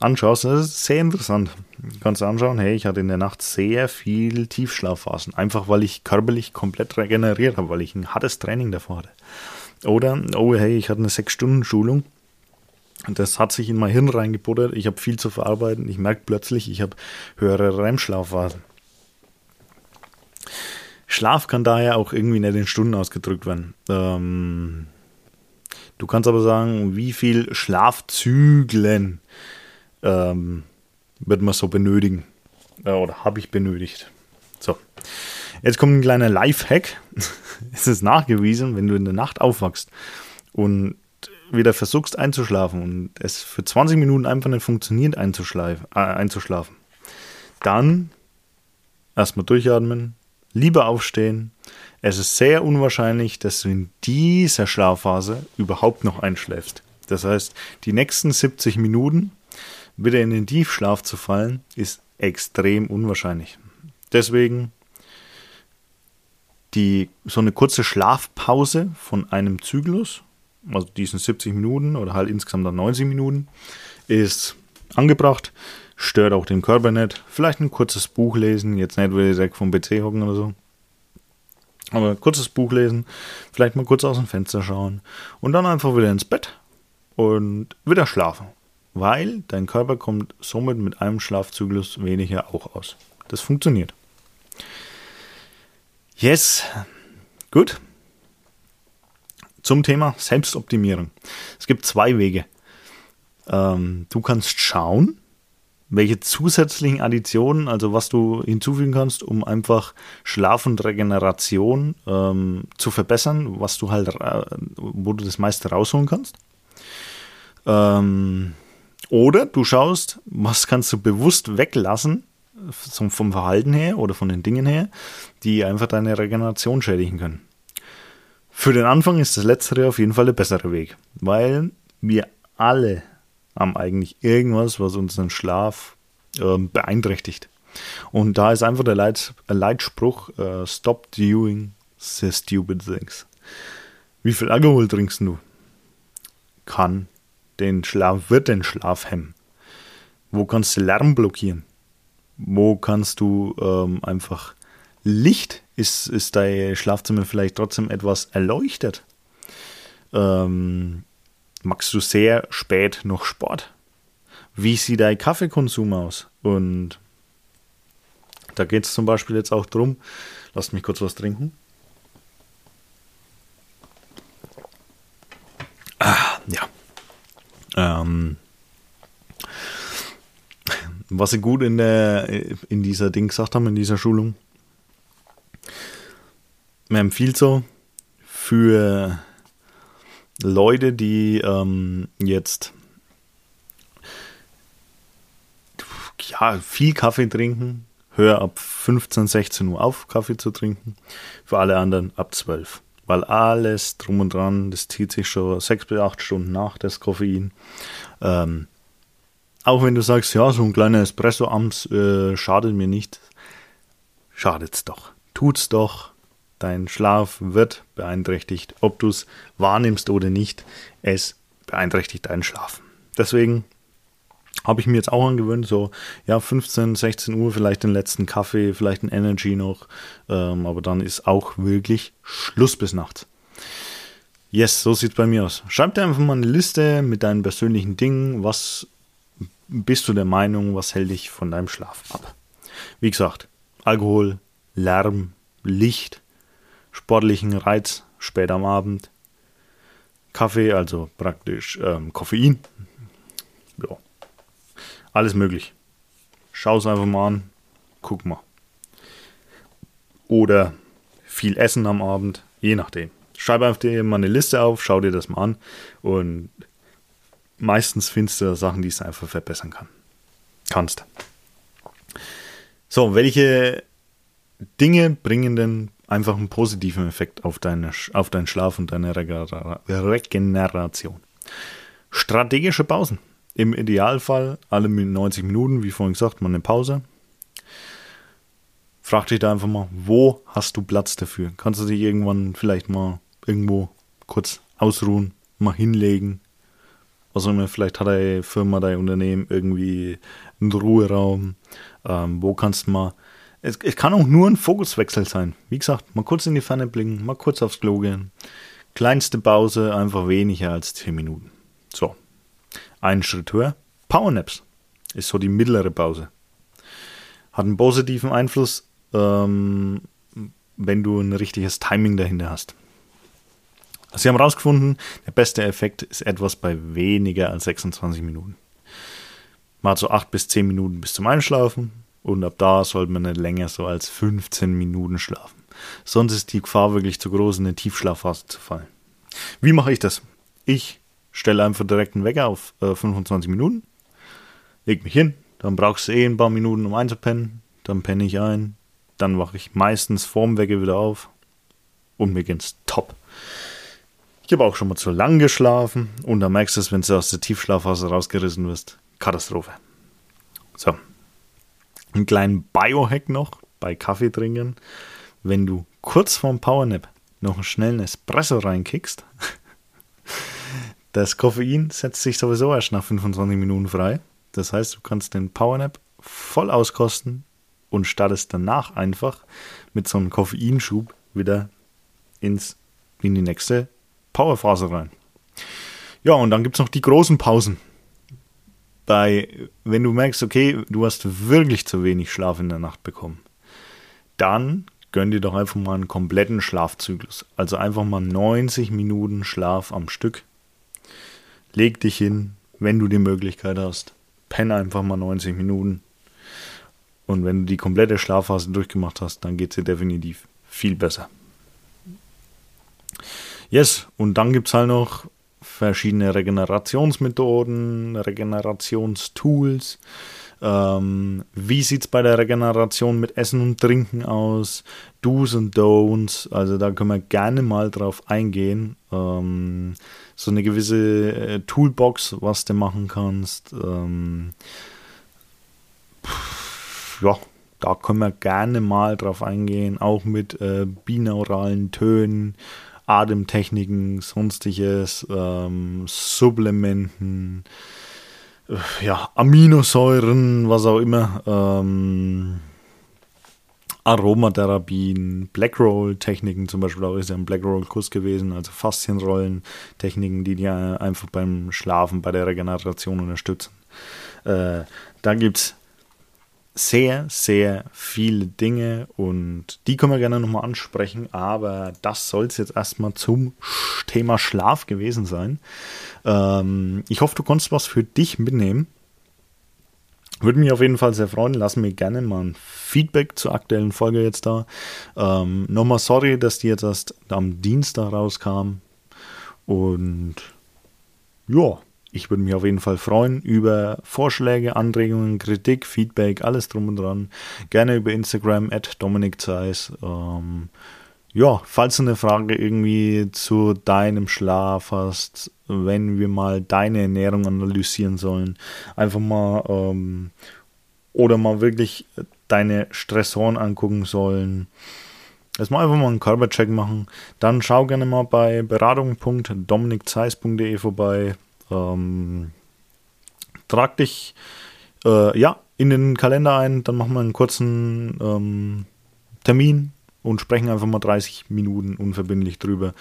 anschaust, das ist sehr interessant. Du kannst anschauen, hey, ich hatte in der Nacht sehr viel Tiefschlafphasen. Einfach weil ich körperlich komplett regeneriert habe, weil ich ein hartes Training davor hatte. Oder, oh hey, ich hatte eine 6-Stunden-Schulung. Das hat sich in mein Hirn reingebuttert. Ich habe viel zu verarbeiten. Ich merke plötzlich, ich habe höhere REM-Schlafphasen. Schlaf kann daher auch irgendwie nicht in Stunden ausgedrückt werden. Ähm, du kannst aber sagen, wie viel Schlafzyklen ähm, wird man so benötigen äh, oder habe ich benötigt. So, jetzt kommt ein kleiner Live-Hack. es ist nachgewiesen, wenn du in der Nacht aufwachst und wieder versuchst einzuschlafen und es für 20 Minuten einfach nicht funktioniert äh, einzuschlafen dann erstmal durchatmen, lieber aufstehen. Es ist sehr unwahrscheinlich, dass du in dieser Schlafphase überhaupt noch einschläfst. Das heißt, die nächsten 70 Minuten wieder in den Tiefschlaf zu fallen, ist extrem unwahrscheinlich. Deswegen die, so eine kurze Schlafpause von einem Zyklus, also diesen 70 Minuten oder halt insgesamt dann 90 Minuten, ist angebracht stört auch den Körper nicht. Vielleicht ein kurzes Buch lesen, jetzt nicht direkt vom PC hocken oder so. Aber kurzes Buch lesen, vielleicht mal kurz aus dem Fenster schauen und dann einfach wieder ins Bett und wieder schlafen. Weil dein Körper kommt somit mit einem Schlafzyklus weniger auch aus. Das funktioniert. Yes, gut. Zum Thema Selbstoptimierung. Es gibt zwei Wege. Ähm, du kannst schauen, welche zusätzlichen Additionen, also was du hinzufügen kannst, um einfach Schlaf und Regeneration ähm, zu verbessern, was du halt, äh, wo du das meiste rausholen kannst. Ähm, oder du schaust, was kannst du bewusst weglassen, vom Verhalten her oder von den Dingen her, die einfach deine Regeneration schädigen können. Für den Anfang ist das Letztere auf jeden Fall der bessere Weg, weil wir alle haben eigentlich irgendwas, was unseren Schlaf äh, beeinträchtigt. Und da ist einfach der Leit Leitspruch: äh, Stop doing the stupid things. Wie viel Alkohol trinkst du? kann den Schlaf, wird den Schlaf hemmen? Wo kannst du Lärm blockieren? Wo kannst du ähm, einfach Licht, ist, ist dein Schlafzimmer vielleicht trotzdem etwas erleuchtet? Ähm, magst du sehr spät noch Sport? Wie sieht dein Kaffeekonsum aus? Und da geht es zum Beispiel jetzt auch drum, lasst mich kurz was trinken. Ah, ja. Ähm, was sie gut in, der, in dieser Ding gesagt haben, in dieser Schulung, man empfiehlt so für Leute, die ähm, jetzt ja, viel Kaffee trinken, hör ab 15, 16 Uhr auf, Kaffee zu trinken. Für alle anderen ab 12. Weil alles drum und dran, das zieht sich schon 6 bis 8 Stunden nach, das Koffein. Ähm, auch wenn du sagst, ja, so ein kleiner Espresso abends äh, schadet mir nicht, schadet's doch. Tut's doch. Dein Schlaf wird beeinträchtigt, ob du es wahrnimmst oder nicht. Es beeinträchtigt deinen Schlaf. Deswegen habe ich mir jetzt auch angewöhnt, so ja 15, 16 Uhr vielleicht den letzten Kaffee, vielleicht ein Energy noch, ähm, aber dann ist auch wirklich Schluss bis nachts. Yes, so sieht es bei mir aus. Schreib dir einfach mal eine Liste mit deinen persönlichen Dingen, was bist du der Meinung, was hält dich von deinem Schlaf ab? Wie gesagt, Alkohol, Lärm, Licht, sportlichen Reiz spät am Abend, Kaffee, also praktisch ähm, Koffein. Ja, alles möglich. Schau es einfach mal an. Guck mal. Oder viel Essen am Abend, je nachdem. Schreib einfach dir mal eine Liste auf, schau dir das mal an und meistens findest du Sachen, die es einfach verbessern kann. Kannst. So, welche Dinge bringen denn einfach einen positiven Effekt auf, deine, auf deinen Schlaf und deine Regeneration? Strategische Pausen. Im Idealfall alle 90 Minuten, wie vorhin gesagt, mal eine Pause. Frag dich da einfach mal, wo hast du Platz dafür? Kannst du dich irgendwann vielleicht mal irgendwo kurz ausruhen, mal hinlegen? Was auch immer, vielleicht hat deine Firma, dein Unternehmen irgendwie einen Ruheraum. Ähm, wo kannst du mal. Es, es kann auch nur ein Fokuswechsel sein. Wie gesagt, mal kurz in die Ferne blicken, mal kurz aufs Klo gehen. Kleinste Pause, einfach weniger als 10 Minuten. So, einen Schritt höher. Powernaps ist so die mittlere Pause. Hat einen positiven Einfluss, ähm, wenn du ein richtiges Timing dahinter hast. Sie haben herausgefunden, der beste Effekt ist etwas bei weniger als 26 Minuten. Hat so 8 bis 10 Minuten bis zum Einschlafen und ab da sollte man nicht länger so als 15 Minuten schlafen. Sonst ist die Gefahr wirklich zu groß, in eine Tiefschlafphase zu fallen. Wie mache ich das? Ich stelle einfach direkt einen Wecker auf äh, 25 Minuten, leg mich hin, dann brauchst du eh ein paar Minuten, um einzupennen, dann penne ich ein, dann wache ich meistens vorm Wecker wieder auf und mir geht's top. Ich habe auch schon mal zu lang geschlafen und dann merkst du es, wenn du aus der Tiefschlafphase rausgerissen wirst. Katastrophe. So. Einen kleinen Biohack noch bei Kaffee trinken. Wenn du kurz vorm Powernap noch einen schnellen Espresso reinkickst, Das Koffein setzt sich sowieso erst nach 25 Minuten frei. Das heißt, du kannst den Powernap voll auskosten und startest danach einfach mit so einem Koffeinschub wieder ins, in die nächste Powerphase rein. Ja, und dann gibt es noch die großen Pausen. Bei, wenn du merkst, okay, du hast wirklich zu wenig Schlaf in der Nacht bekommen, dann gönn dir doch einfach mal einen kompletten Schlafzyklus. Also einfach mal 90 Minuten Schlaf am Stück leg dich hin, wenn du die Möglichkeit hast. Penn einfach mal 90 Minuten. Und wenn du die komplette Schlafphase durchgemacht hast, dann geht es dir definitiv viel besser. Yes, und dann gibt es halt noch verschiedene Regenerationsmethoden, Regenerationstools. Ähm, wie sieht es bei der Regeneration mit Essen und Trinken aus? Do's und Don'ts. Also da können wir gerne mal drauf eingehen. Ähm, so eine gewisse äh, Toolbox, was du machen kannst. Ähm, ja, da können wir gerne mal drauf eingehen, auch mit äh, binauralen Tönen, Atemtechniken, sonstiges, ähm, Supplementen, äh, ja, Aminosäuren, was auch immer, ähm, Aromatherapien, Blackroll-Techniken zum Beispiel, auch ist ja ein Blackroll-Kurs gewesen, also Faszienrollen-Techniken, die dir einfach beim Schlafen, bei der Regeneration unterstützen. Äh, da gibt es sehr, sehr viele Dinge und die können wir gerne nochmal ansprechen, aber das soll es jetzt erstmal zum Thema Schlaf gewesen sein. Ähm, ich hoffe, du konntest was für dich mitnehmen. Würde mich auf jeden Fall sehr freuen. Lass mir gerne mal ein Feedback zur aktuellen Folge jetzt da. Ähm, nochmal sorry, dass die jetzt erst am Dienstag rauskam. Und ja, ich würde mich auf jeden Fall freuen über Vorschläge, Anregungen, Kritik, Feedback, alles drum und dran. Gerne über Instagram at Dominik Zeiss. Ähm, ja, falls du eine Frage irgendwie zu deinem Schlaf hast, wenn wir mal deine Ernährung analysieren sollen, einfach mal ähm, oder mal wirklich deine Stressoren angucken sollen. Erstmal einfach mal einen Körpercheck machen. Dann schau gerne mal bei beratung.dominikzeiss.de vorbei. Ähm, trag dich äh, ja, in den Kalender ein, dann machen wir einen kurzen ähm, Termin und sprechen einfach mal 30 Minuten unverbindlich drüber,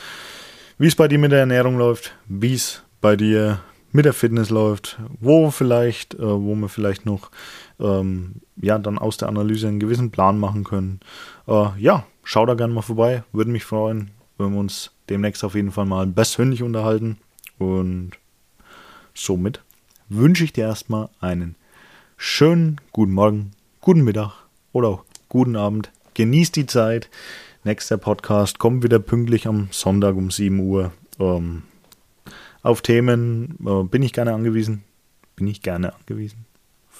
wie es bei dir mit der Ernährung läuft, wie es bei dir mit der Fitness läuft, wo vielleicht, äh, wo wir vielleicht noch ähm, ja dann aus der Analyse einen gewissen Plan machen können. Äh, ja, schau da gerne mal vorbei, würde mich freuen, wenn wir uns demnächst auf jeden Fall mal persönlich unterhalten und Somit wünsche ich dir erstmal einen schönen guten Morgen, guten Mittag oder auch guten Abend. Genieß die Zeit. Nächster Podcast kommt wieder pünktlich am Sonntag um 7 Uhr. Ähm, auf Themen äh, bin ich gerne angewiesen. Bin ich gerne angewiesen.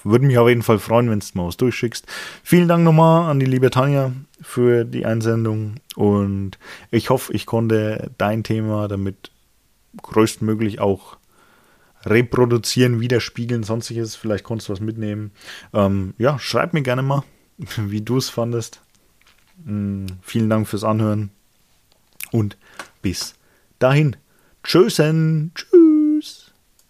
Würde mich auf jeden Fall freuen, wenn du mal was durchschickst. Vielen Dank nochmal an die liebe Tanja für die Einsendung und ich hoffe, ich konnte dein Thema damit größtmöglich auch reproduzieren, widerspiegeln, sonstiges. Vielleicht konntest du was mitnehmen. Ähm, ja, schreib mir gerne mal, wie du es fandest. Mhm, vielen Dank fürs Anhören und bis dahin. Tschüssen. Tschüss.